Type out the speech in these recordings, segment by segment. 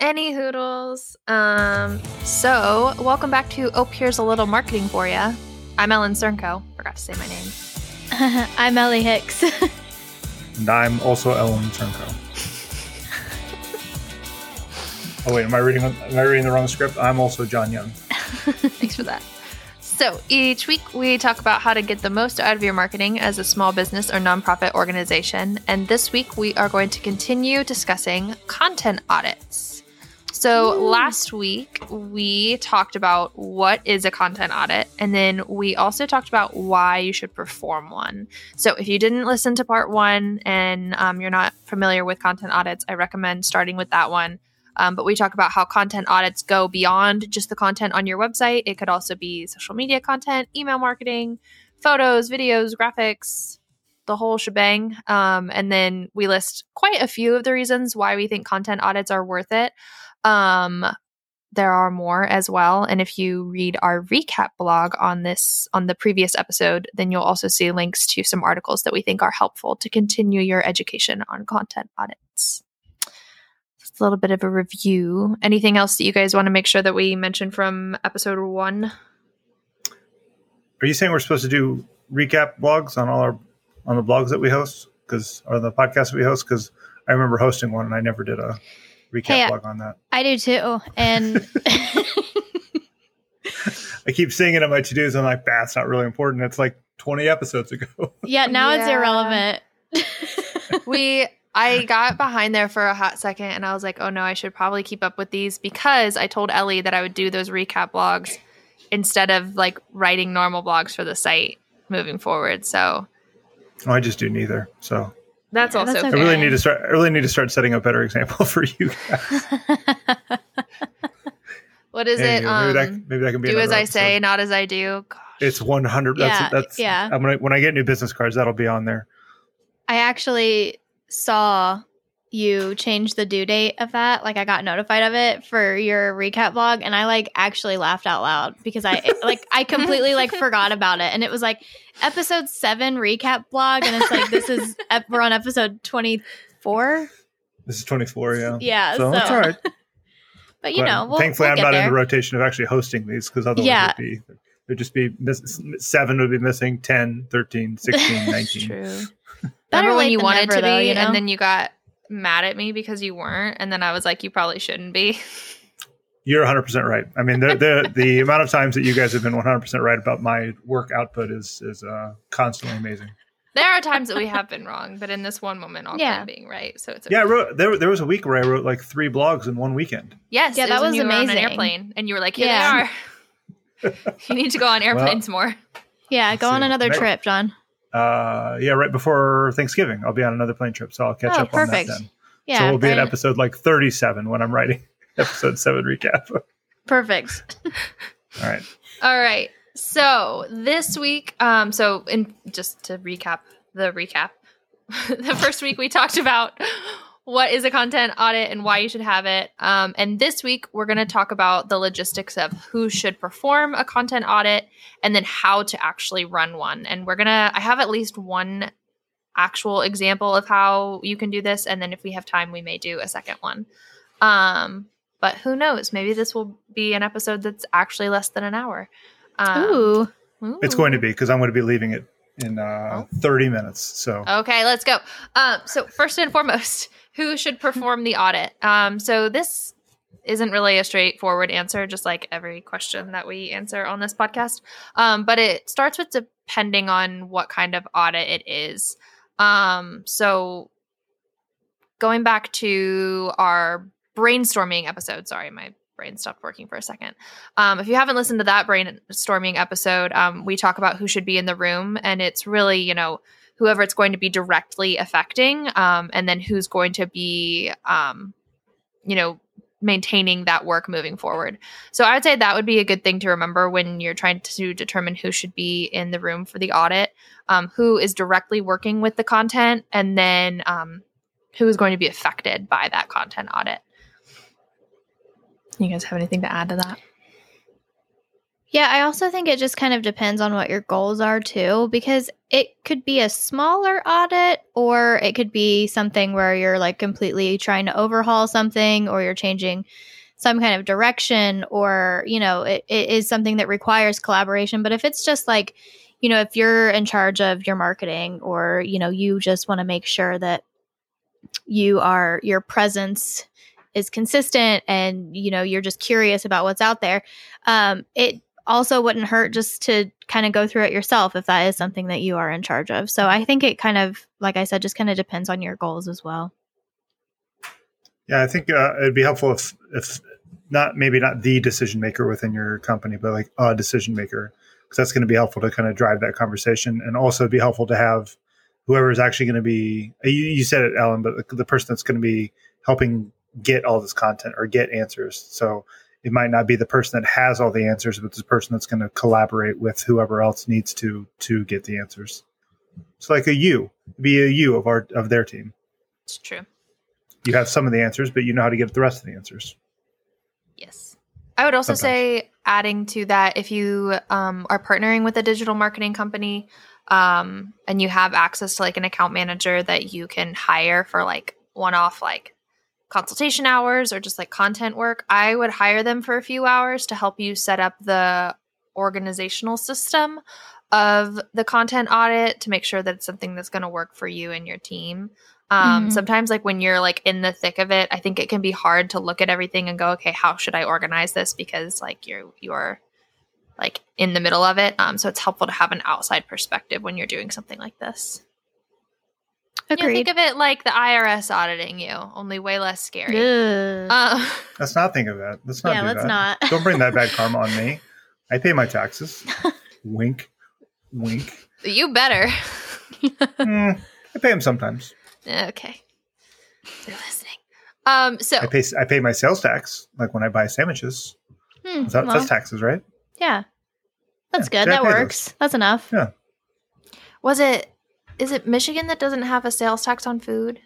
Any hoodles. Um, so welcome back to Oh, here's a little marketing for you. I'm Ellen Cernko. Forgot to say my name. I'm Ellie Hicks. And I'm also Ellen Turnco. oh wait, am I reading? Am I reading the wrong script? I'm also John Young. Thanks for that. So each week we talk about how to get the most out of your marketing as a small business or nonprofit organization. And this week we are going to continue discussing content audits. So last week we talked about what is a content audit, and then we also talked about why you should perform one. So if you didn't listen to part one and um, you're not familiar with content audits, I recommend starting with that one. Um, but we talk about how content audits go beyond just the content on your website. It could also be social media content, email marketing, photos, videos, graphics, the whole shebang. Um, and then we list quite a few of the reasons why we think content audits are worth it. Um, there are more as well. And if you read our recap blog on this, on the previous episode, then you'll also see links to some articles that we think are helpful to continue your education on content audits. Just a little bit of a review. Anything else that you guys want to make sure that we mention from episode one? Are you saying we're supposed to do recap blogs on all our on the blogs that we host? Because or the podcasts that we host? Because I remember hosting one and I never did a recap Hey, I- blog on that. I do too. And I keep seeing it on my to dos. I'm like, that's not really important. It's like 20 episodes ago. yeah, now it's irrelevant. we I got behind there for a hot second and I was like, oh no, I should probably keep up with these because I told Ellie that I would do those recap blogs instead of like writing normal blogs for the site moving forward. So Oh, I just do neither. So that's Yeah, also that's I really need to start. I really need to start setting a better example for you. Guys. What is Hey, it? maybe, Um, that, maybe that can be. do as another I say, not as I do. Gosh. It's 100. Yeah, that's that's. yeah. I'm gonna when I get new business cards, that'll be on there. I actually saw you change the due date of that. Like I got notified of it for your recap blog and I like actually laughed out loud because I like I completely like forgot about it. And it was like episode 7 recap blog and it's like this is ep- we're on episode 24. This is 24. Yeah. Yeah, So, that's so- all right. But you But know, we'll, thankfully, we'll I'm get not there. in the rotation of actually hosting these because otherwise Yeah. it'd be there'd just be miss, seven would be missing 10 13 16 19 True. Better Remember when you wanted never, to be though, you know? and then you got mad at me because you weren't and then I was like you probably shouldn't be. you're 100% right i mean the, the the amount of times that you guys have been 100% right about my work output is is uh, constantly amazing There are times that we have been wrong, but in this one moment, I'll Yeah. being right. So it's okay. yeah i wrote there, there was a week where i wrote like three blogs in one weekend Yes, Yeah, that when was you were on an amazing. airplane, and you were like, "Here Yeah. they are." you need to go on airplanes more. Yeah, go on another Maybe- trip, John. Uh yeah right before thanksgiving i'll be on another plane trip so i'll catch Oh, up perfect. on that then Yeah, so we'll be at episode like 37 when i'm writing episode 7 recap perfect. All right. All right. So this week, um, so in just to recap the recap, the first week we talked about what is a content audit and why you should have it. Um, and this week we're going to talk about the logistics of who should perform a content audit and then how to actually run one. And we're gonna, I have at least one actual example of how you can do this, and then if we have time, we may do a second one. Um, but who knows? Maybe this will be an episode that's actually less than an hour. Um, Ooh. it's going to be because i'm going to be leaving it in Oh. uh 30 minutes so Okay, let's go. Um, so first and foremost, who should perform the audit? Um, so this isn't really a straightforward answer, just like every question that we answer on this podcast. Um, but it starts with depending on what kind of audit it is. Um, so going back to our brainstorming episode, sorry, my brain stopped working for a second. Um, if you haven't listened to that brainstorming episode, um, we talk about who should be in the room, and it's really, you know, whoever it's going to be directly affecting, um, and then who's going to be, um, you know, maintaining that work moving forward. So I would say that would be a good thing to remember when you're trying to determine who should be in the room for the audit, um, who is directly working with the content, and then um, who is going to be affected by that content audit. You guys have anything to add to that? Yeah, I also think it just kind of depends on what your goals are too, because it could be a smaller audit or it could be something where you're like completely trying to overhaul something or you're changing some kind of direction or, you know, it, it is something that requires collaboration. But if it's just like, you know, if you're in charge of your marketing or, you know, you just want to make sure that you are, your presence is consistent and, you know, you're just curious about what's out there, um, it also wouldn't hurt just to kind of go through it yourself if that is something that you are in charge of. So I think it kind of, like I said, just kind of depends on your goals as well. Yeah, I think uh, it'd be helpful if, if not maybe not the decision maker within your company, but like a decision maker, because that's going to be helpful to kind of drive that conversation, and also be helpful to have whoever is actually going to be. You, you said it, Ellen, but the, the person that's going to be helping get all this content or get answers. So it might not be the person that has all the answers, but the person that's going to collaborate with whoever else needs to to get the answers. It's like a you, be a you of our of their team. It's true. You have some of the answers, but you know how to get the rest of the answers. Yes. I would also Sometimes. say, adding to that, if you um, are partnering with a digital marketing company um, and you have access to like an account manager that you can hire for like one off like consultation hours or just like content work, I would hire them for a few hours to help you set up the organizational system of the content audit to make sure that it's something that's going to work for you and your team. Um, Mhm. Sometimes, like when you're like in the thick of it, I think it can be hard to look at everything and go, okay, how should I organize this? Because like you're you're like in the middle of it. Um, so it's helpful to have an outside perspective when you're doing something like this. You know, think of it like the IRS auditing you, only way less scary. Uh, Let's not think of that. Let's not. yeah, do let's that. not. Don't bring that bad karma on me. I pay my taxes. wink, wink. you better. Hmm, I pay them sometimes. okay, they're listening. Um, so I pay. I pay my sales tax, like when I buy sandwiches. Hmm, That, well, that's taxes, right? yeah, that's Yeah, good. That pay those. works. That's enough. Yeah. was it? Is it Michigan that doesn't have a sales tax on food?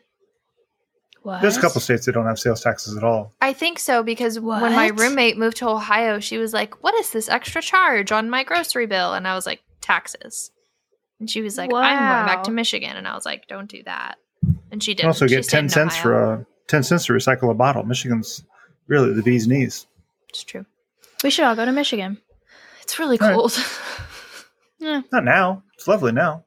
What? There's a couple states that don't have sales taxes at all. I think so because when my roommate moved to Ohio, she was like, "What is this extra charge on my grocery bill?" And I was like, "Taxes." And she was like, "I'm going back to Michigan," and I was like, "Don't do that." And she did. can also She get stayed ten cents for a uh, ten cents to recycle a bottle. Michigan's really the bee's knees. It's true. We should all go to Michigan. It's really All right. cold. Yeah. Not now. It's lovely now.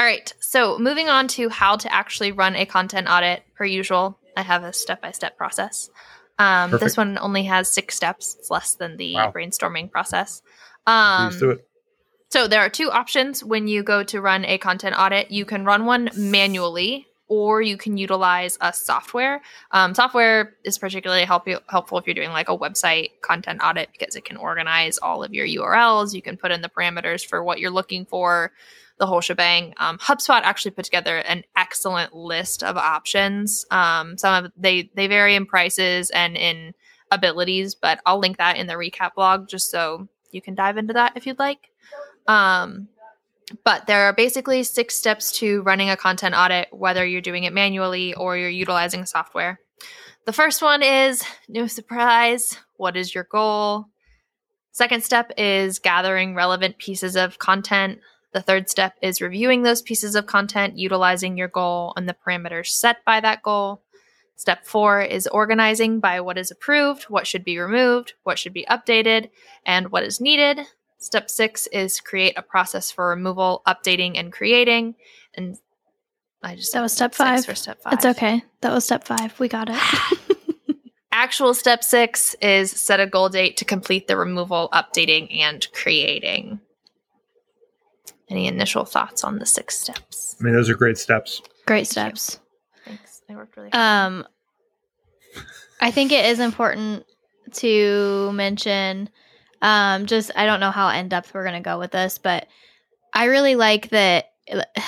All right. So moving on to how to actually run a content audit. Per usual, I have a step-by-step process. Um, this one only has six steps. It's less than the Wow. brainstorming process. Um, Please do it. So there are two options when you go to run a content audit. You can run one manually, or you can utilize a software. Um, software is particularly help you, helpful if you're doing like a website content audit because it can organize all of your URLs. You can put in the parameters for what you're looking for, the whole shebang. Um, HubSpot actually put together an excellent list of options. Um, some of they they vary in prices and in abilities, but I'll link that in the recap blog just so you can dive into that if you'd like. Um, but there are basically six steps to running a content audit, whether you're doing it manually or you're utilizing software. The first one is no surprise. What is your goal? Second step is gathering relevant pieces of content. The third step is reviewing those pieces of content, utilizing your goal and the parameters set by that goal. Step four is organizing by what is approved, what should be removed, what should be updated, and what is needed. Step six is create a process for removal, updating, and creating. And I just That was step five. for step five. It's okay. That was step five. We got it. Actual step six is set a goal date to complete the removal, updating, and creating. Any initial thoughts on the six steps? I mean, those are great steps. Great steps. Thanks. I worked really hard. Um, I think it is important to mention. Um, just I don't know how in depth we're gonna go with this, but I really like that.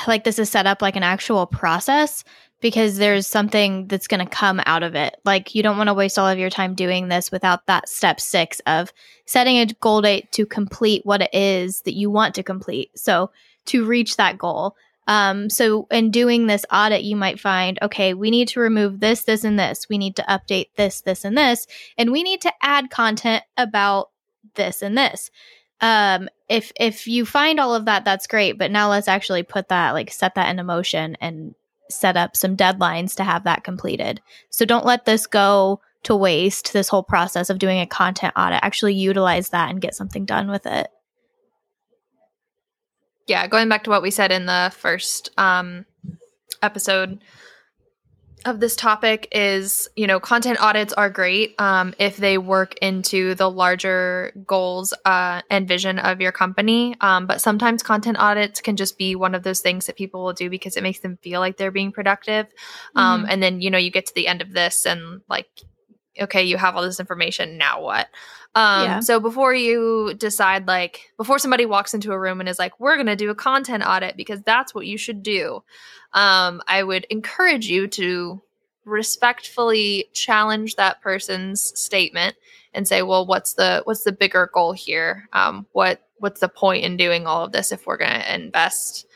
Like this is set up like an actual process because there's something that's going to come out of it. Like you don't want to waste all of your time doing this without that step 6 of setting a goal date to complete what it is that you want to complete. So to reach that goal. Um, so in doing this audit, you might find, okay, we need to remove this, this, and this. We need to update this, this, and this. And we need to add content about this and this. Um, if if you find all of that, that's great. But now let's actually put that like set that into motion and set up some deadlines to have that completed. So don't let this go to waste. This whole process of doing a content audit. Actually utilize that and get something done with it. yeah, going back to what we said in the first um, episode of this topic is, you know, content audits are great um, if they work into the larger goals uh, and vision of your company. Um, but sometimes content audits can just be one of those things that people will do because it makes them feel like they're being productive. Um, Mhm. and then, you know, you get to the end of this and like, okay, you have all this information. Now what? Um, Yeah. So before you decide, like, before somebody walks into a room and is like, we're going to do a content audit because that's what you should do, um, I would encourage you to respectfully challenge that person's statement and say, well, what's the what's the bigger goal here? Um, what what's the point in doing all of this if we're going to invest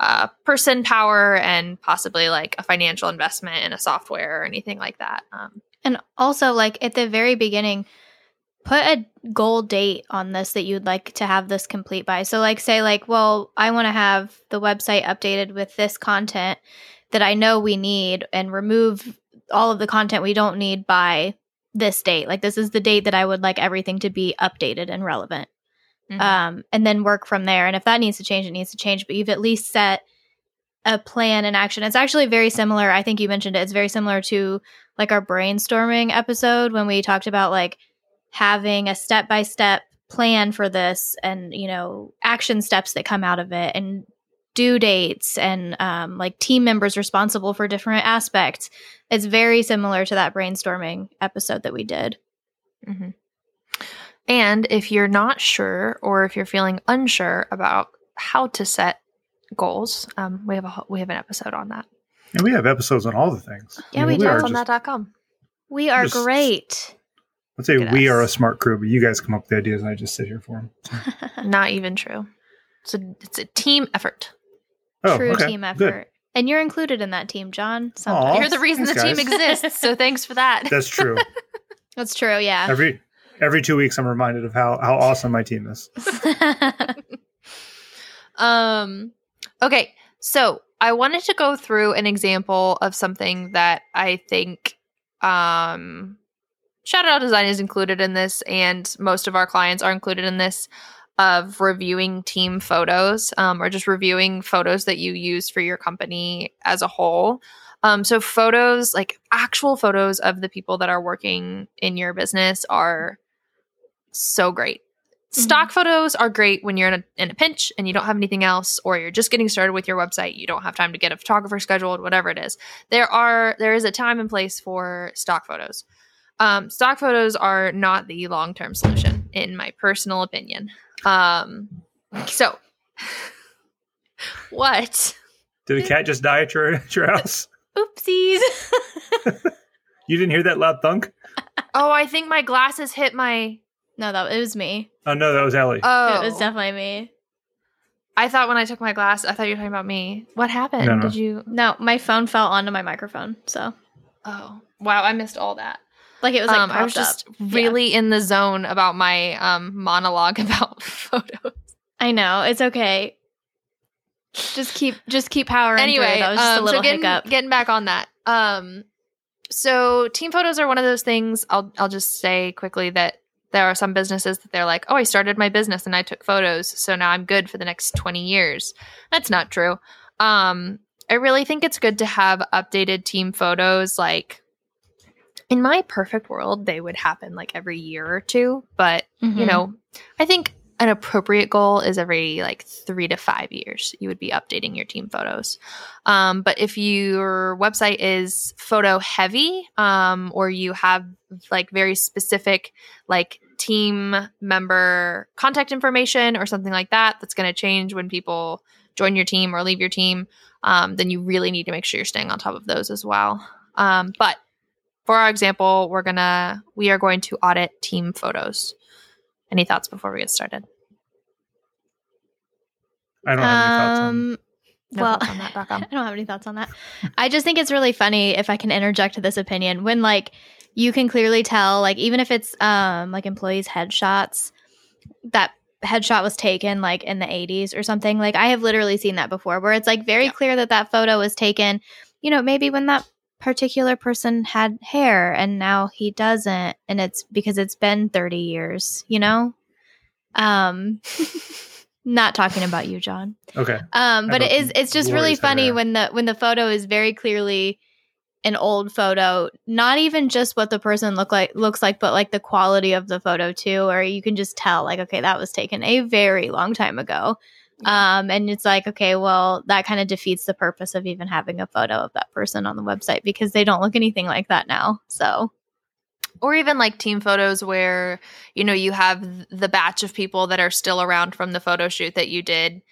uh, person power and possibly like a financial investment in a software or anything like that? Um, And also, like at the very beginning, put a goal date on this that you'd like to have this complete by. So, like, say, like, well, I want to have the website updated with this content that I know we need and remove all of the content we don't need by this date. Like, this is the date that I would like everything to be updated and relevant. mhm. Um, and then work from there. And if that needs to change, it needs to change. But you've at least set a plan in action. It's actually very similar. I think you mentioned it. It's very similar to like our brainstorming episode when we talked about like having a step by step plan for this and, you know, action steps that come out of it and due dates and um, like team members responsible for different aspects. It's very similar to that brainstorming episode that we did. Mhm. And if you're not sure or if you're feeling unsure about how to set goals, um, we have a we have an episode on that. And we have episodes on all the things. Yeah, we we do. are on just- that.com. We are Just- great. Let's say we us. are a smart crew, but you guys come up with the ideas and I just sit here for them. Not even true. It's a it's a team effort. Oh, True okay, team effort. Good. And you're included in that team, John. Aw. Sometimes. You're the reason thanks, the team guys. exists. So thanks for that. That's true. That's true, yeah. every every two weeks, I'm reminded of how how awesome my team is. Um, okay, so I wanted to go through an example of something that I think um, Shout Out Design is included in this, and most of our clients are included in this of reviewing team photos um, or just reviewing photos that you use for your company as a whole. Um, so photos, like actual photos of the people that are working in your business, are so great. Stock photos are great when you're in a, in a pinch and you don't have anything else, or you're just getting started with your website. You don't have time to get a photographer scheduled, whatever it is. There are there is a time and place for stock photos. Um, stock photos are not the long term solution, in my personal opinion. Um, so, what? Did a cat just die at your at your house? Oopsies. You didn't hear that loud thunk? Oh, I think my glasses hit my. no, that it was me. Oh no, that was Ellie. Oh, It was definitely me. I thought when I took my glass, I thought you were talking about me. What happened? No, no. Did you? No, my phone fell onto my microphone. So Oh, wow! I missed all that. Like it was like um, I was just up. really in the zone about my um, monologue about photos. I know. It's okay. Just keep just keep powering anyway, through. That was just um, a little so getting, hiccup. getting back on that. Um, so team photos are one of those things. I'll I'll just say quickly that there are some businesses that they're like, oh, I started my business and I took photos, so now I'm good for the next twenty years. That's not true. Um, I really think it's good to have updated team photos. Like in my perfect world, they would happen like every year or two, but you Mhm. know, I think an appropriate goal is every like three to five years you would be updating your team photos. Um, but if your website is photo heavy, um, or you have like very specific like team member contact information or something like that, that's going to change when people join your team or leave your team, um, then you really need to make sure you're staying on top of those as well. Um, but for our example, we're gonna we are going to audit team photos. Any thoughts before we get started? I don't have any thoughts on Um No well on that, I don't have any thoughts on that. I just think it's really funny if I can interject this opinion when like you can clearly tell like even if it's um like employees headshots that headshot was taken like in the 80s or something. Like I have literally seen that before where it's like very Yeah. clear that that photo was taken, you know, maybe when that particular person had hair and now he doesn't and it's because it's been 30 years, you know? Um not talking about you, John. Okay. Um, but it is it's just really glorious head of funny when the when the photo is very clearly an old photo, not even just what the person look like looks like, but like the quality of the photo too, or you can just tell like, okay, that was taken a very long time ago. Um, and it's like, okay, well, that kind of defeats the purpose of even having a photo of that person on the website because they don't look anything like that now. So or even like team photos where you know you have the batch of people that are still around from the photo shoot that you did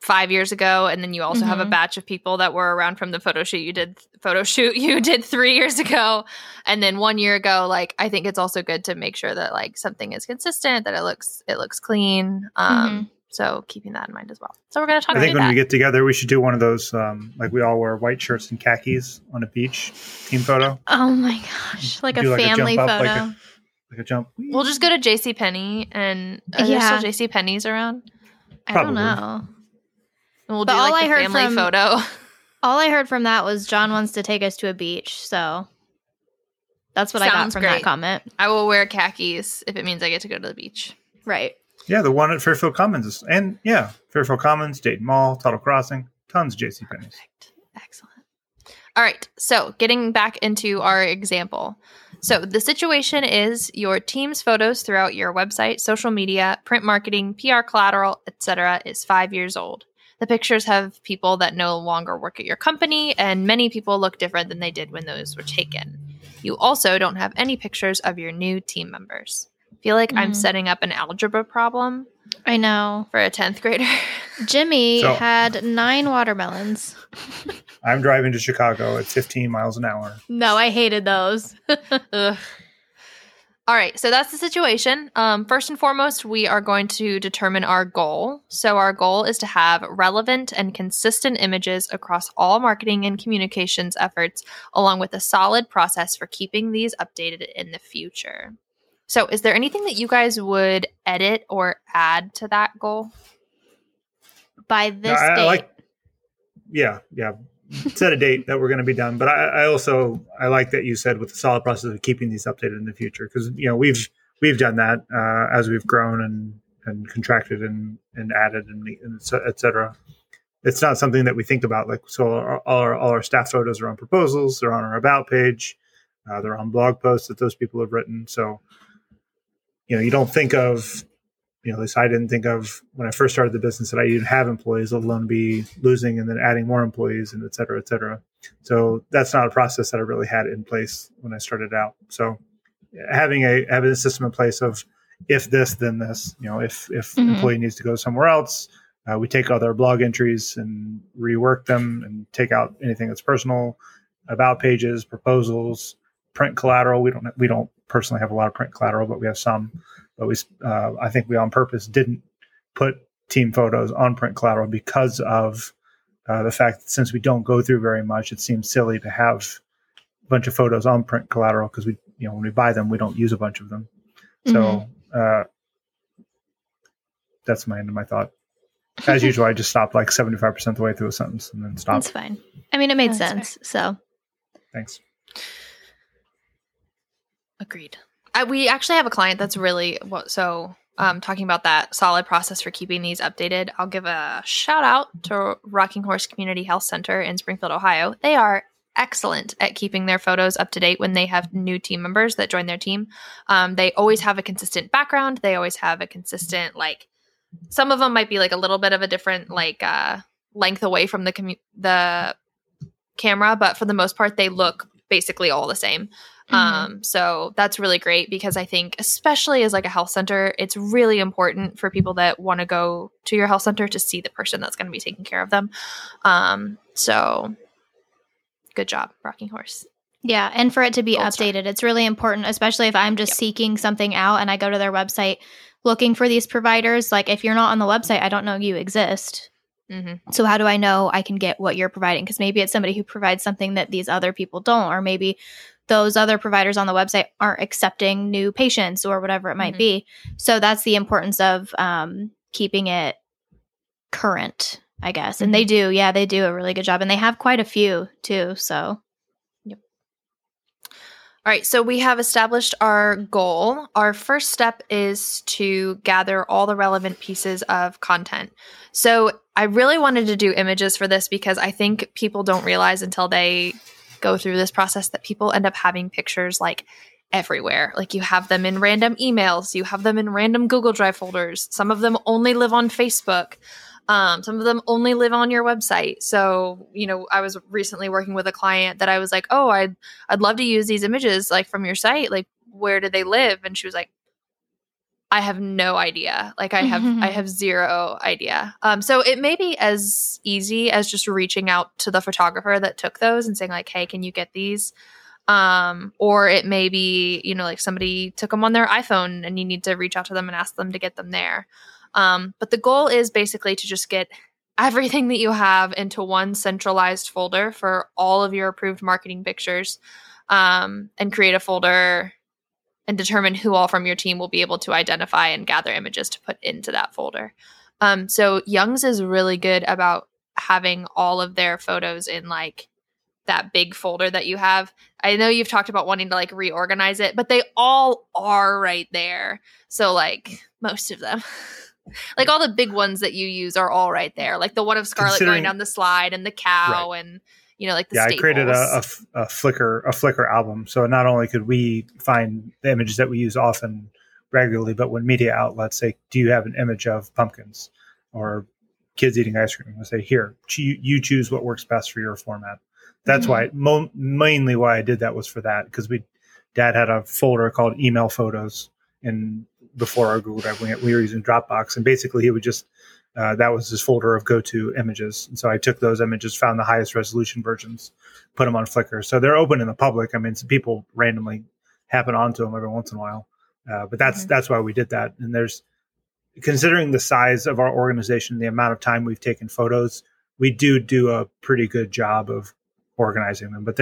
five years ago and then you also have a Mhm. batch of people that were around from the photo shoot you did photo shoot you did three years ago and then one year ago like i think it's also good to make sure that like something is consistent that it looks it looks clean um so keeping that in mind as well so we're going to talk I think when that we get together, we should do one of those, um, like we all wear white shirts and khakis on a beach team photo, Oh my gosh, like a Do like a family jump up, photo. like a- like a jump. we'll just go to jc penney and are Yeah. there still jc penney's around I don't Probably. know. and we'll But do all like I the heard family from- photo All I heard from that was John wants to take us to a beach, so that's what I got from great. that comment. I will wear khakis if it means I get to go to the beach. Right. Yeah, the one at Fairfield Commons, and yeah, Fairfield Commons, Dayton Mall, Tuttle Crossing, tons of JC. Perfect. Excellent. All right. So, getting back into our example. So, the situation is your team's photos throughout your website, social media, print marketing, PR collateral, etc. is 5 years old. The pictures have people that no longer work at your company and many people look different than they did when those were taken. You also don't have any pictures of your new team members. Feel like I'm Mhm. setting up an algebra problem I know. for a 10th grader. Jimmy So- had nine watermelons. I'm driving to Chicago at 15 miles an hour. No, I hated those. All right, so that's the situation. Um, first and foremost, we are going to determine our goal. So, our goal is to have relevant and consistent images across all marketing and communications efforts, along with a solid process for keeping these updated in the future. So, is there anything that you guys would edit or add to that goal? By this I, I date. like, yeah, yeah. Set a date that we're going to be done, but I, I also I like that you said with the solid process of keeping these updated in the future because you know we've we've done that uh, as we've grown and and contracted and and added and, and so- et cetera. It's not something that we think about. Like so, our, all our all our staff photos are on proposals. They're on our about page. Uh, they're on blog posts that those people have written. So you know you don't think of you know, at least I didn't think of when I first started the business that I even have employees, let alone be losing and then adding more employees and et cetera, et cetera. So that's not a process that I really had in place when I started out. So having a having a system in place of if this, then this, you know, if if Mhm. employee needs to go somewhere else, uh, we take other blog entries and rework them and take out anything that's personal, about pages, proposals, print collateral. We don't we don't personally have a lot of print collateral, but we have some but we uh, I think we on purpose didn't put team photos on print collateral because of uh, the fact that since we don't go through very much, it seems silly to have a bunch of photos on print collateral because we you know when we buy them we don't use a bunch of them. So uh, that's my end of my thought. As usual, I just stopped like seventy five percent of the way through a sentence and then stopped. That's fine. I mean, it made That's sense. So Thanks. Agreed. I, we actually have a client that's really so um, talking about that solid process for keeping these updated. I'll give a shout out to Rocking Horse Community Health Center in Springfield, Ohio. They are excellent at keeping their photos up to date when they have new team members that join their team. Um, they always have a consistent background. They always have a consistent like. Some of them might be like a little bit of a different like uh, length away from the commu- the camera, but for the most part, they look basically all the same. Mhm. Um, so that's really great because I think, especially as like a health center, it's really important for people that want to go to your health center to see the person that's going to be taking care of them. Um, so good job, Rocking Horse. Yeah, and for it to be Gold star. updated, it's really important, especially if I'm just Yep. seeking something out and I go to their website looking for these providers. Like, if you're not on the website, I don't know you exist. hmm So, how do I know I can get what you're providing? Because maybe it's somebody who provides something that these other people don't, or maybe those other providers on the website aren't accepting new patients or whatever it might Mhm. be. So that's the importance of um, keeping it current, I guess. And they do, yeah, they do a really good job, and they have quite a few too. So All right, so we have established our goal. Our first step is to gather all the relevant pieces of content. So I really wanted to do images for this because I think people don't realize until they go through this process that people end up having pictures like everywhere. Like you have them in random emails, you have them in random Google Drive folders. Some of them only live on Facebook. Um, some of them only live on your website. So, you know, I was recently working with a client that I was like, "Oh, I'd I'd love to use these images like from your site. Like, where do they live?" And she was like, "I have no idea. Like, I have I have zero idea." Um, so it may be as easy as just reaching out to the photographer that took those and saying like, "Hey, can you get these?" Um, or it may be, you know, like somebody took them on their iPhone and you need to reach out to them and ask them to get them there. Um, but the goal is basically to just get everything that you have into one centralized folder for all of your approved marketing pictures um, and create a folder and determine who all from your team will be able to identify and gather images to put into that folder. Um, so Young's is really good about having all of their photos in like that big folder that you have. I know you've talked about wanting to like reorganize it, but they all are right there. So like most of them. like all the big ones that you use are all right there. Like the one of Scarlett going down the slide and the cow and you know like the yeah, staples. I created a, a a Flickr a Flickr album. So not only could we find the images that we use often regularly, but when media outlets say, "Do you have an image of pumpkins or kids eating ice cream?" I say, "Here, you choose what works best for your format." That's why mm-hmm. mo- mainly why I did that was for that because we dad had a folder called email photos and before our Google Drive we were using Dropbox and basically he would just uh, that was his folder of go-to images and so I took those images found the highest resolution versions put them on Flickr so they're open in the public I mean some people randomly happen onto them every once in a while uh, but that's Mhm. that's why we did that and there's considering the size of our organization the amount of time we've taken photos we do do a pretty good job of organizing them. But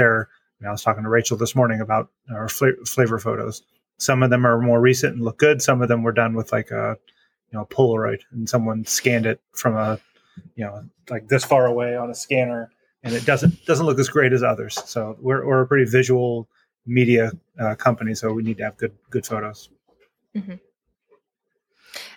know, I was talking to Rachel this morning about our fla- flavor photos. Some of them are more recent and look good. Some of them were done with like a, you know, Polaroid, and someone scanned it from a, you know, like this far away on a scanner, and it doesn't doesn't look as great as others. So we're we're a pretty visual media uh, company, so we need to have good good photos.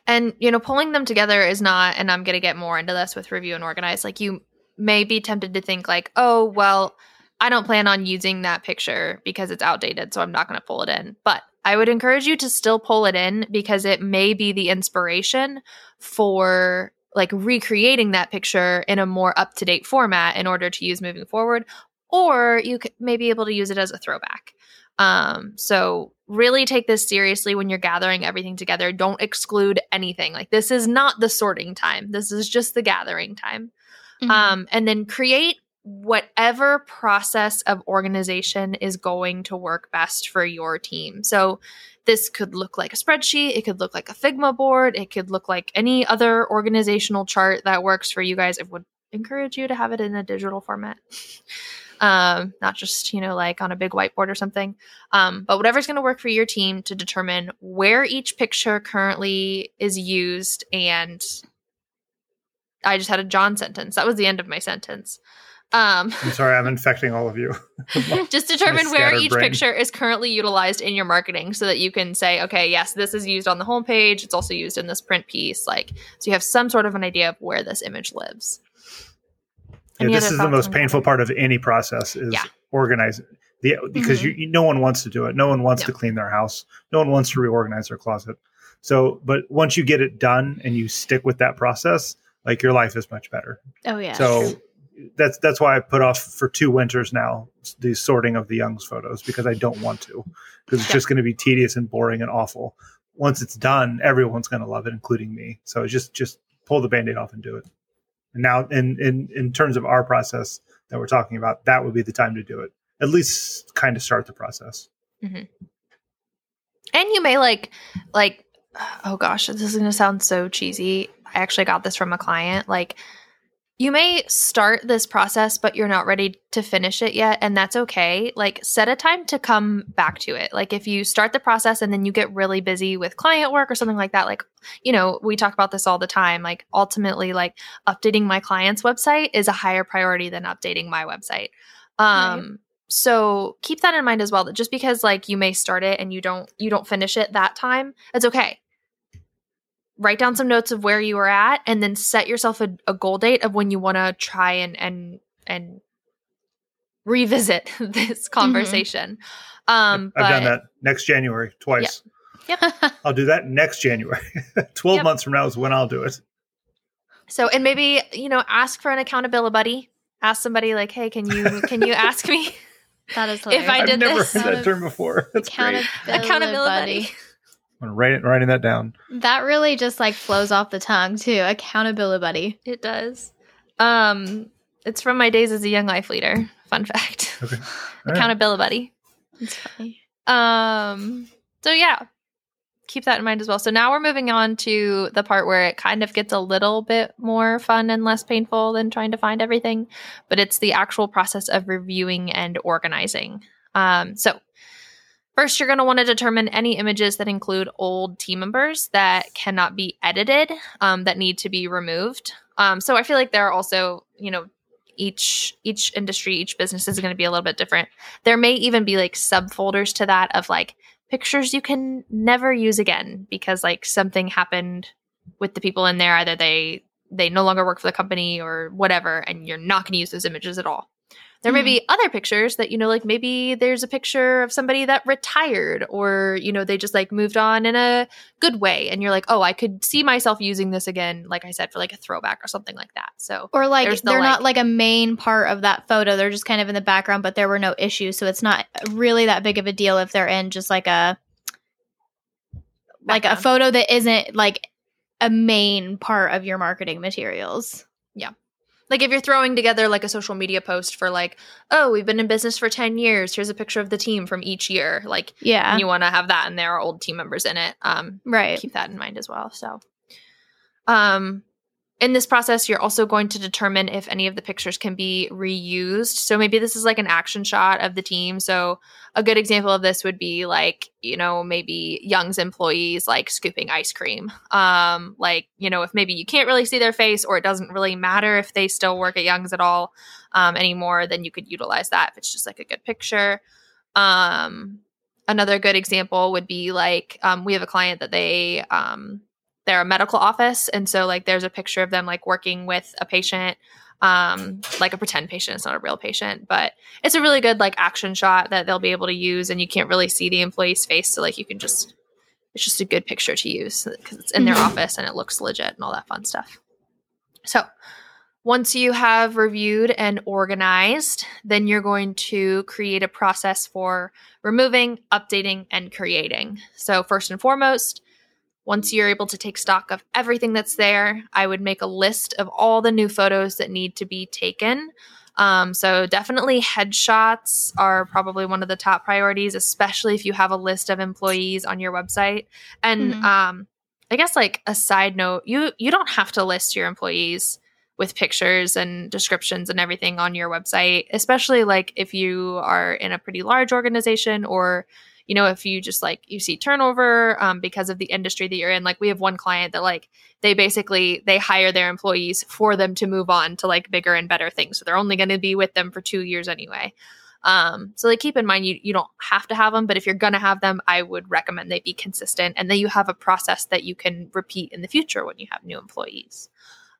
And you know, pulling them together is not and I'm going to get more into this with review and organize. Like you may be tempted to think like, "Oh, well, I don't plan on using that picture because it's outdated, so I'm not going to pull it in." But I would encourage you to still pull it in because it may be the inspiration for like recreating that picture in a more up-to-date format in order to use moving forward or you may be able to use it as a throwback. Um, so really take this seriously when you're gathering everything together. Don't exclude anything. Like this is not the sorting time. This is just the gathering time. Mhm. Um, and then create whatever process of organization is going to work best for your team. So this could look like a spreadsheet, it could look like a Figma board, it could look like any other organizational chart that works for you guys. I would encourage you to have it in a digital format. Um, not just, you know, like on a big whiteboard or something. Um, but whatever's going to work for your team to determine where each picture currently is used and I just had a John sentence. That was the end of my sentence. Um, I'm sorry, I'm infecting all of you. just determine where each brain. picture is currently utilized in your marketing so that you can say, okay, yes, this is used on the homepage. It's also used in this print piece. Like, so you have some sort of an idea of where this image lives. Yeah, this is the most painful that? part of any process is Yeah. organizing the because you, you no one wants to do it. No one wants No. to clean their house. No one wants to reorganize their closet. So, but once you get it done and you stick with that process, like your life is much better. oh yeah. so that's that's why I put off for two winters now the sorting of the Young's photos because I don't want to because it's Yeah. just going to be tedious and boring and awful. Once it's done, everyone's going to love it, including me. So just just pull the band-aid off and do it. And now, in in in terms of our process that we're talking about, that would be the time to do it. At least kind of start the process. Mm-hmm. And you may like, like, oh gosh, this is going to sound so cheesy. I actually got this from a client. Like, you may start this process, but you're not ready to finish it yet, and that's okay. Like, set a time to come back to it. Like, if you start the process and then you get really busy with client work or something like that, like, you know, we talk about this all the time. Like, ultimately, like, updating my client's website is a higher priority than updating my website. Um, right. so keep that in mind as well. That just because like you may start it and you don't you don't finish it that time, it's okay write down some notes of where you are at and then set yourself a, a goal date of when you want to try and and and revisit this mm-hmm. conversation mm-hmm. um i've but, done that next january twice yep, yep. i'll do that next january 12 yep. months from now is when i'll do it so and maybe you know ask for an accountability buddy ask somebody like hey can you can you ask me that is hilarious. if i did I've never this heard that term before that's accountability, great accountability buddy. I'm writing, writing that down. That really just like flows off the tongue too. Accountability buddy. It does. Um, it's from my days as a Young Life leader. Fun fact. Okay. Accountability buddy. It's funny. Um. So yeah, keep that in mind as well. So now we're moving on to the part where it kind of gets a little bit more fun and less painful than trying to find everything, but it's the actual process of reviewing and organizing. Um, so First, you're going to want to determine any images that include old team members that cannot be edited, um, that need to be removed. Um, so I feel like there are also, you know, each each industry, each business is going to be a little bit different. There may even be like subfolders to that of like pictures you can never use again because like something happened with the people in there. Either they they no longer work for the company or whatever, and you're not going to use those images at all. There may hmm. be other pictures that, you know, like maybe there's a picture of somebody that retired or, you know, they just like moved on in a good way. And you're like, oh, I could see myself using this again, like I said, for like a throwback or something like that. So, or like the, they're like, not like a main part of that photo. They're just kind of in the background, but there were no issues. So it's not really that big of a deal if they're in just like a, like a photo that isn't like a main part of your marketing materials. Yeah. Like if you're throwing together like a social media post for like, oh, we've been in business for 10 years. Here's a picture of the team from each year. Like, yeah, and you want to have that and there are old team members in it. Um, right. Keep that in mind as well. So, um, in this process, you're also going to determine if any of the pictures can be reused. So maybe this is like an action shot of the team. So a good example of this would be like, you know, maybe Young's employees like scooping ice cream. Um, like, you know, if maybe you can't really see their face or it doesn't really matter if they still work at Young's at all um, anymore, then you could utilize that if it's just like a good picture. Um, another good example would be like um, we have a client that they um, they're a medical office and so like there's a picture of them like working with a patient um like a pretend patient it's not a real patient but it's a really good like action shot that they'll be able to use and you can't really see the employee's face so like you can just it's just a good picture to use because it's in their mm-hmm. office and it looks legit and all that fun stuff so once you have reviewed and organized, then you're going to create a process for removing, updating, and creating. So, first and foremost, once you're able to take stock of everything that's there, I would make a list of all the new photos that need to be taken. Um, so definitely headshots are probably one of the top priorities, especially if you have a list of employees on your website. And mm-hmm. um, I guess like a side note, you you don't have to list your employees with pictures and descriptions and everything on your website, especially like if you are in a pretty large organization or you know, if you just like you see turnover um, because of the industry that you're in, like we have one client that like they basically they hire their employees for them to move on to like bigger and better things. So they're only going to be with them for two years anyway. Um, so like keep in mind you you don't have to have them, but if you're gonna have them, I would recommend they be consistent and then you have a process that you can repeat in the future when you have new employees.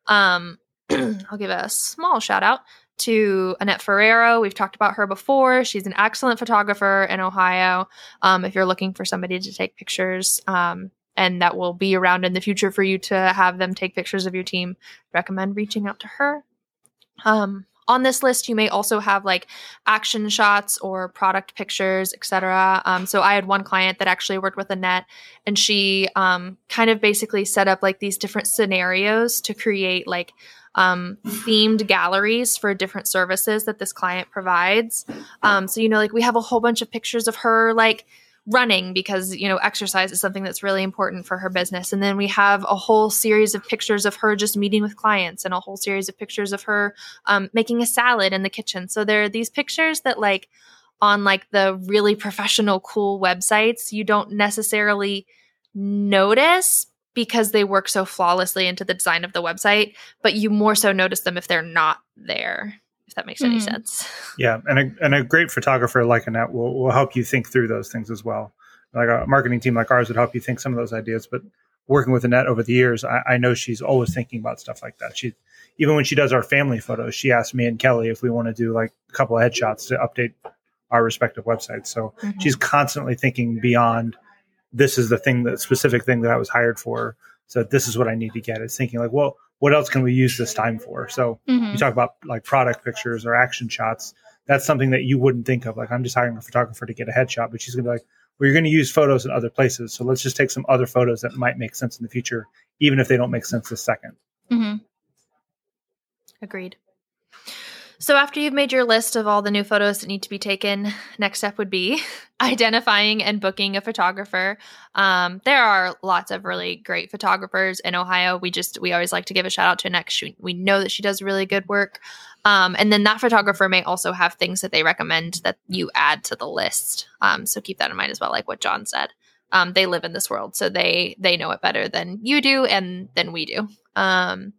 Um, I'll give a small shout out to Annette Ferrero. We've talked about her before. She's an excellent photographer in Ohio. Um, if you're looking for somebody to take pictures, um, and that will be around in the future for you to have them take pictures of your team, recommend reaching out to her. Um, on this list, you may also have like action shots or product pictures, etc. Um, so I had one client that actually worked with Annette, and she um, kind of basically set up like these different scenarios to create like um, themed galleries for different services that this client provides. Um, so, you know, like we have a whole bunch of pictures of her, like running because you know exercise is something that's really important for her business and then we have a whole series of pictures of her just meeting with clients and a whole series of pictures of her um, making a salad in the kitchen so there are these pictures that like on like the really professional cool websites you don't necessarily notice because they work so flawlessly into the design of the website but you more so notice them if they're not there if that makes any Mhm. sense Yeah, and a, and a great photographer like Annette will, will help you think through those things as well. Like a marketing team like ours would help you think some of those ideas. But working with Annette over the years, I, I know she's always thinking about stuff like that. She even when she does our family photos, she asks me and Kelly if we want to do like a couple of headshots to update our respective websites. So Mhm. she's constantly thinking beyond this is the thing that specific thing that I was hired for. So this is what I need to get. It's thinking like, well, what else can we use this time for? So Mhm. you talk about like product pictures or action shots. That's something that you wouldn't think of. Like I'm just hiring a photographer to get a headshot, but she's gonna be like, well, you're gonna use photos in other places. So let's just take some other photos that might make sense in the future, even if they don't make sense this second. Mhm. Agreed. So, after you've made your list of all the new photos that need to be taken, next step would be identifying and booking a photographer. Um, there are lots of really great photographers in Ohio. We just we always like to give a shout out to Next. We, know that she does really good work, um, and then that photographer may also have things that they recommend that you add to the list. Um, so keep that in mind as well, like what John said. Um, they live in this world, so they they know it better than you do and than we do. Um,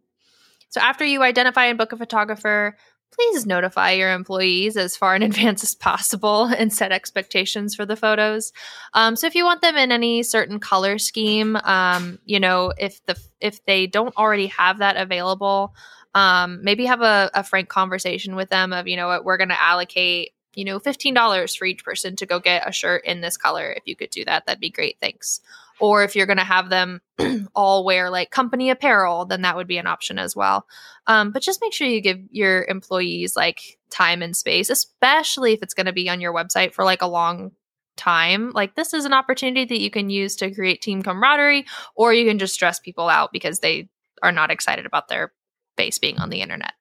so after you identify and book a photographer, please notify your employees as far in advance as possible and set expectations for the photos. Um, so if you want them in any certain color scheme, um, you know, if the if they don't already have that available, um, maybe have a, a frank conversation with them of, you know what, we're going to allocate, you know, fifteen dollars for each person to go get a shirt in this color. If you could do that, that'd be great. Thanks. Or if you're going to have them all wear like company apparel, then that would be an option as well. Um, but just make sure you give your employees like time and space, especially if it's going to be on your website for like a long time. Like this is an opportunity that you can use to create team camaraderie, or you can just stress people out because they are not excited about their face being on the internet.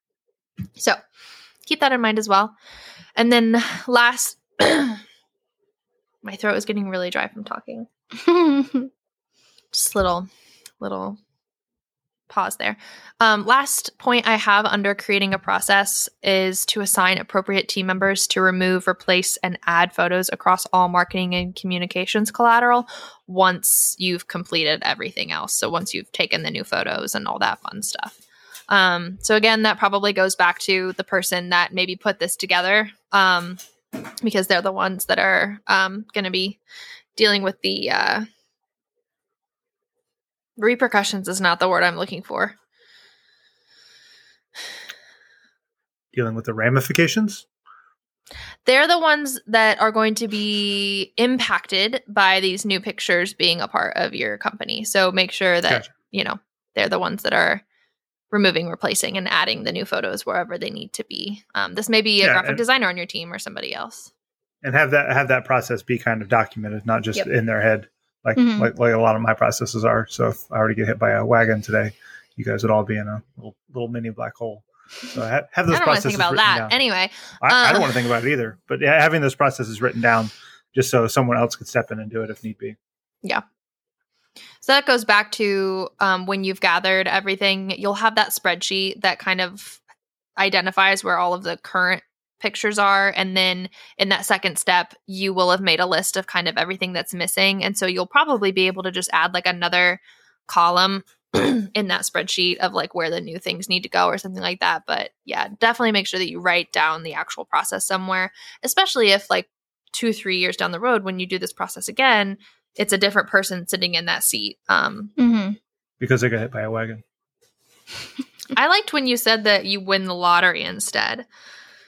So keep that in mind as well. And then last, my throat is getting really dry from talking just little little pause there. Um, last point i have under creating a process is to assign appropriate team members to remove replace and add photos across all marketing and communications collateral once you've completed everything else. So once you've taken the new photos and all that fun stuff. Um, so again that probably goes back to the person that maybe put this together um, because they're the ones that are um, going to be dealing with the uh, repercussions is not the word I'm looking for. Dealing with the ramifications. They're the ones that are going to be impacted by these new pictures being a part of your company. So make sure that, Gotcha. you know, they're the ones that are removing, replacing, and adding the new photos wherever they need to be. Um, this may be a Yeah, graphic designer on your team or somebody else. And have that have that process be kind of documented, not just Yep. in their head, like, Mhm. like like a lot of my processes are. So if I were to get hit by a wagon today, you guys would all be in a little, little mini black hole. So have, have those processes. I don't want to processes think about that. down. Anyway, I, I uh, don't want to think about it either. But yeah, having those processes written down, just so someone else could step in and do it if need be. Yeah. So that goes back to um, when you've gathered everything, you'll have that spreadsheet that kind of identifies where all of the current pictures are. And then in that second step, you will have made a list of kind of everything that's missing. And so you'll probably be able to just add like another column in that spreadsheet of like where the new things need to go or something like that. But yeah, definitely make sure that you write down the actual process somewhere, especially if like two, three years down the road, when you do this process again, it's a different person sitting in that seat. Um, hmm because they got hit by a wagon. I liked when you said that you win the lottery instead.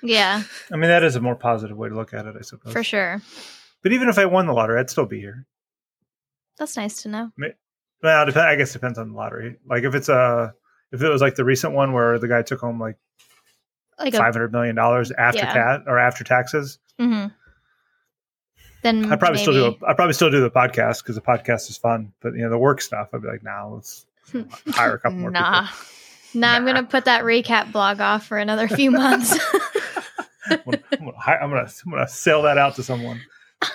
Yeah, I mean, that is a more positive way to look at it, I suppose. for sure. But even if I won the lottery, I'd still be here. That's nice to know. Well, I guess it depends on the lottery. Like if it's a, if it was like the recent one where the guy took home like Like five hundred million dollars after Yeah. cat or after taxes, a. hmm Then I'd probably still do. I'd probably still do the podcast because the podcast is fun. But you know, the work stuff, I'd be like, nah, let's hire a couple more Nah. Nah, I'm gonna put that recap blog off for another few months. I'm gonna, I'm gonna, I'm gonna, I'm gonna sell that out to someone.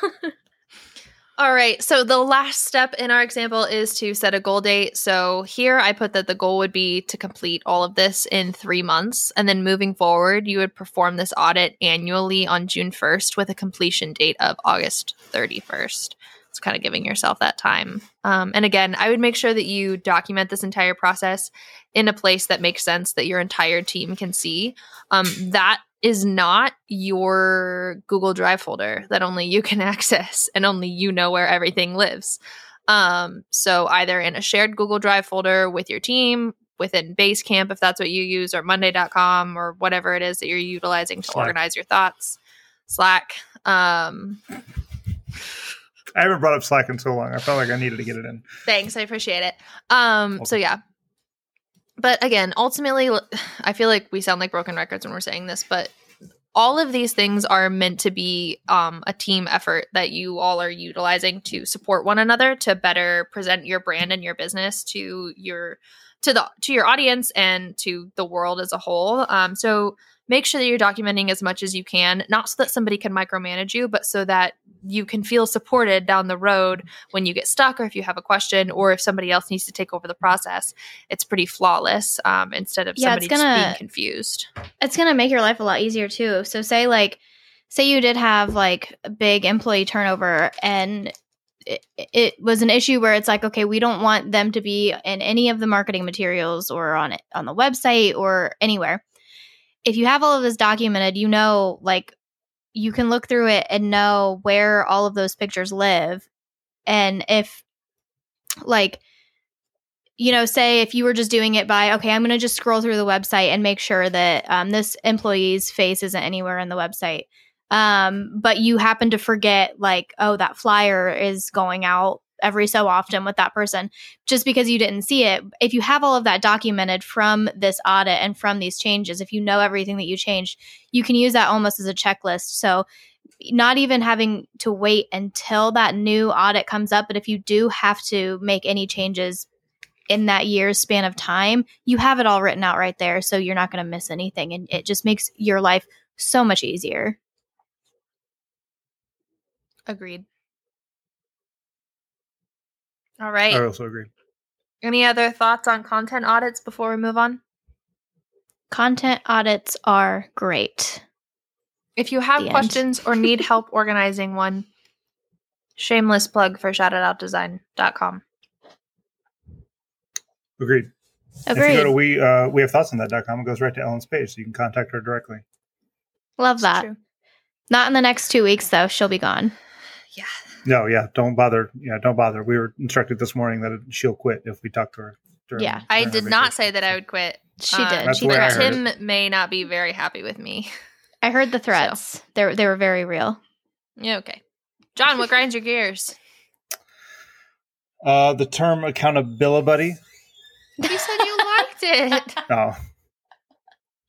All right. So the last step in our example is to set a goal date. So here I put that the goal would be to complete all of this in three months. And then moving forward, you would perform this audit annually on June 1st with a completion date of August 31st. It's kind of giving yourself that time. Um, and again, I would make sure that you document this entire process in a place that makes sense that your entire team can see. Um, that is not your Google Drive folder that only you can access and only you know where everything lives. Um, so either in a shared Google Drive folder with your team, within Basecamp, if that's what you use, or Monday.com, or whatever it is that you're utilizing to Slack. organize your thoughts. Slack. Um, I haven't brought up Slack in so long. I felt like I needed to get it in. Thanks, I appreciate it. Um, so yeah. But again, ultimately I feel like we sound like broken records when we're saying this, but all of these things are meant to be um, a team effort that you all are utilizing to support one another to better present your brand and your business to your to the to your audience and to the world as a whole. Um, so make sure that you're documenting as much as you can, not so that somebody can micromanage you, but so that you can feel supported down the road when you get stuck or if you have a question or if somebody else needs to take over the process. It's pretty flawless um, instead of Yeah, somebody it's gonna- just being confused. it's going to make your life a lot easier too. So say like say you did have like a big employee turnover and it, was an issue where it's like okay, we don't want them to be in any of the marketing materials or on it on the website or anywhere. If you have all of this documented, you know like you can look through it and know where all of those pictures live and if like you know, say if you were just doing it by, okay, I'm going to just scroll through the website and make sure that um, this employee's face isn't anywhere in the website. Um, but you happen to forget, like, oh, that flyer is going out every so often with that person just because you didn't see it. If you have all of that documented from this audit and from these changes, if you know everything that you changed, you can use that almost as a checklist. So, not even having to wait until that new audit comes up, but if you do have to make any changes in that year's span of time, you have it all written out right there. So you're not going to miss anything. And it just makes your life so much easier. Agreed. All right. I also agree. Any other thoughts on content audits before we move on? Content audits are great. If you have The questions or need help organizing one, shameless plug for shoutitoutdesign.com. Agreed. Agreed. If you go to we uh, we have thoughts on that.com, it goes right to Ellen's page, so you can contact her directly. Love It's that. true. Not in the next two weeks, though. She'll be gone. Yeah. No, yeah, don't bother. Yeah, don't bother. We were instructed this morning that she'll quit if we talk to her. During, Yeah. I during her did not say that I would quit. She Um, did. She the did. heard Tim may not be very happy with me. I heard the threats. They were, they were very real. Yeah, okay. John, what grinds your gears? Uh, the term accountability. You said you liked it. Oh,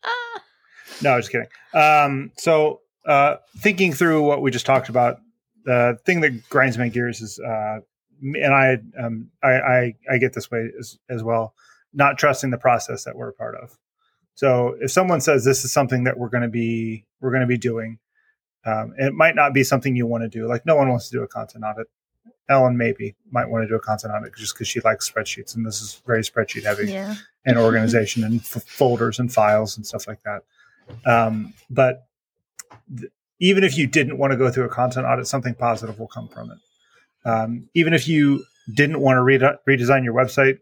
Ah. no, I was just kidding. Um, so uh, thinking through what we just talked about, the thing that grinds my gears is, uh, and I, um, I, I, I get this way as, as well, not trusting the process that we're a part of. So if someone says this is something that we're going to be, we're going to be doing, um, it might not be something you want to do. Like no one wants to do a content audit. Ellen maybe might want to do a content audit just because she likes spreadsheets, and this is very spreadsheet heavy Yeah. and organization and f- folders and files and stuff like that. Um, but th- even if you didn't want to go through a content audit, something positive will come from it. Um, even if you didn't want to re- redesign your website,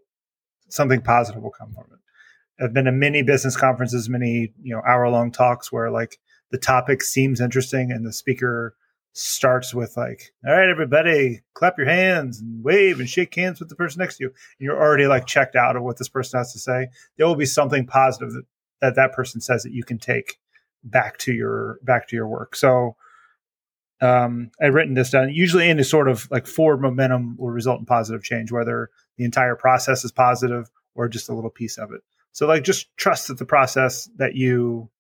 something positive will come from it. I've been to many business conferences, many you know hour long talks where like the topic seems interesting and the speaker starts with like, "All right, everybody, clap your hands and wave and shake hands with the person next to you." And you're already like checked out of what this person has to say. There will be something positive that that, that person says that you can take back to your back to your work. So um, I've written this down. Usually, any sort of like forward momentum will result in positive change, whether the entire process is positive or just a little piece of it. So, like, just trust that the process that you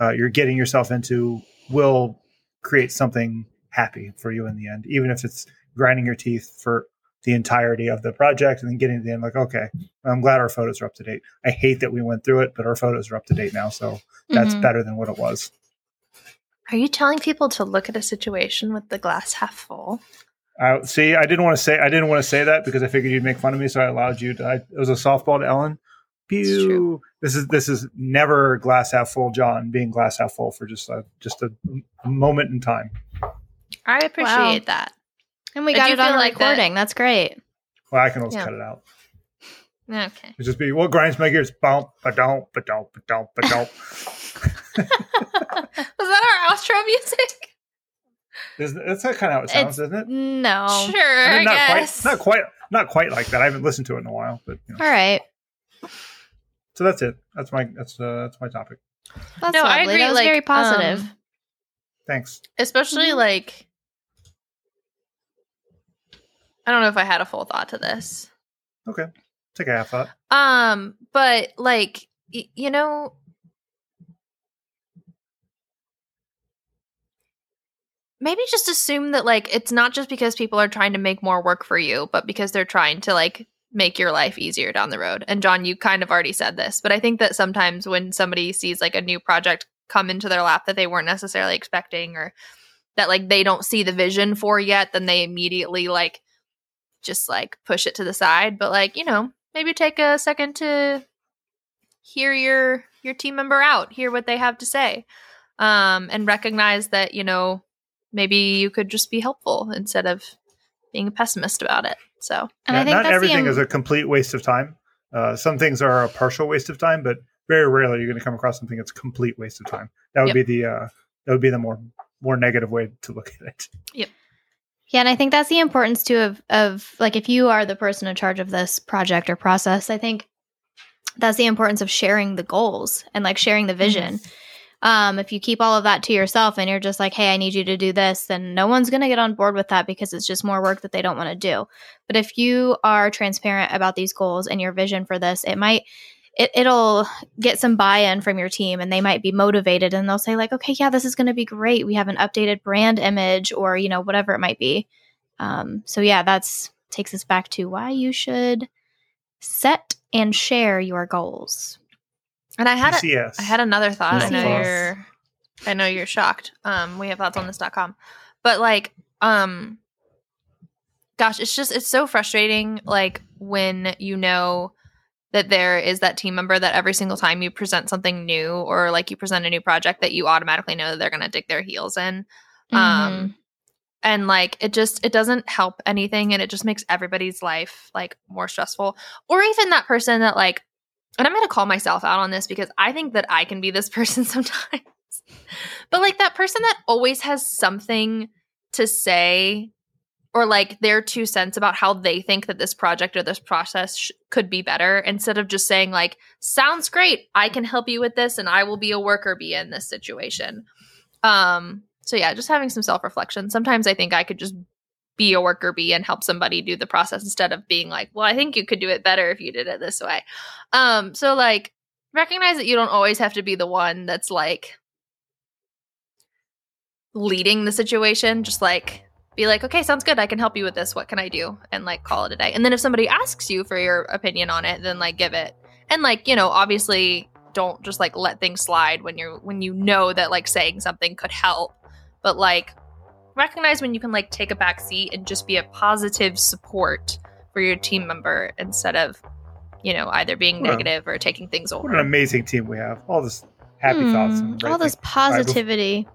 uh, you're getting yourself into will create something happy for you in the end, even if it's grinding your teeth for the entirety of the project and then getting to the end like, okay, I'm glad our photos are up to date. I hate that we went through it, but our photos are up to date now, so that's Mhm. better than what it was. Are you telling people to look at a situation with the glass half full? I see. I didn't want to say. I didn't want to say that because I figured you'd make fun of me, so I allowed you to. I, it was a softball to Ellen. Pew. This is this is never glass half full, John. Being glass half full for just a just a, a moment in time. I appreciate that. And we got it on feel a like that- recording. That's great. Well, I can always Yeah. cut it out. Okay. It just be what grinds my gears. Bump, ba don't, ba don't, ba don't, ba don't. Was that our outro music? Isn't- That's kind of how it sounds, isn't it? No. sure, I I, mean, not guess. quite, not quite, not quite like that. I haven't listened to it in a while, but you know. All right. so that's it. That's my that's uh, that's my topic. That's No, I agree, That was like, very positive. um, Thanks. Especially Mhm. like I don't know if I had a full thought to this. Okay, take a half thought. Um, but like y- you know maybe just assume that like it's not just because people are trying to make more work for you, but because they're trying to like make your life easier down the road. And John, you kind of already said this, but I think that sometimes when somebody sees like a new project come into their lap that they weren't necessarily expecting or that like they don't see the vision for yet, then they immediately like just like push it to the side. But like, you know, maybe take a second to hear your your team member out, hear what they have to say. Um and recognize that, you know, maybe you could just be helpful instead of being a pessimist about it. So, and Yeah, I think not that's everything the, is a complete waste of time. Uh, some things are a partial waste of time, but very rarely you're going to come across something that's a complete waste of time. That would Yep. be the uh, that would be the more more negative way to look at it. Yeah, and I think that's the importance too of of like if you are the person in charge of this project or process, I think that's the importance of sharing the goals and like sharing the vision. Um, if you keep all of that to yourself and you're just like, hey, I need you to do this, then no one's gonna get on board with that because it's just more work that they don't want to do. But if you are transparent about these goals and your vision for this, it might it, it'll get some buy-in from your team and they might be motivated and they'll say like okay yeah this is going to be great we have an updated brand image or you know whatever it might be um, so yeah that's takes us back to why you should set and share your goals and I had a, PCS. I had another thought. I know you're I know you're shocked. Um we have thoughts on this.com. But like um gosh, it's just it's so frustrating like when you know that there is that team member that every single time you present something new or like you present a new project that you automatically know that they're going to dig their heels in. Um and like it just it doesn't help anything and it just makes everybody's life like more stressful. Or even that person that like and i'm going to call myself out on this because i think that i can be this person sometimes. But like that person that always has something to say or like their two cents about how they think that this project or this process sh- could be better instead of just saying like sounds great i can help you with this and i will be a worker bee in this situation. Um so yeah just having some self-reflection. Sometimes i think i could just be a worker bee and help somebody do the process instead of being like well i think you could do it better if you did it this way. Um so like recognize that you don't always have to be the one that's like leading the situation just like be like okay sounds good i can help you with this what can i do and like call it a day and then if somebody asks you for your opinion on it then like give it and like you know obviously don't just like let things slide when you're when you know that like saying something could help but like recognize when you can like take a back seat and just be a positive support for your team member instead of you know either being What a- negative or taking things over. What an amazing team we have. All this happy Hmm, thoughts. And all right this positivity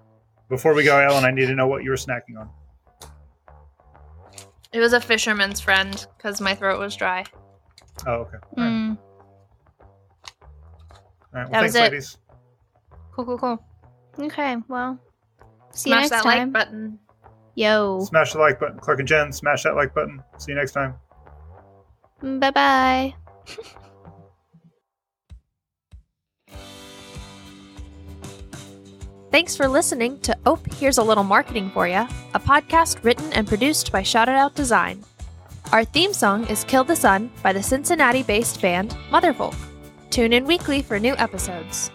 Before we go, Ellen, I need to know what you were snacking on. It was a fisherman's friend because my throat was dry Oh, okay. All right. Mm. All right. Well, That was thanks, it. ladies. cool cool cool okay well see smash you next that time like button yo Smash the like button. Clark and Jen, smash that like button. See you next time. bye bye Thanks for listening to Ope Here's a Little Marketing for You, a podcast written and produced by Shout It Out Design. Our theme song is Kill the Sun by the Cincinnati based band Motherfolk. Tune in weekly for new episodes.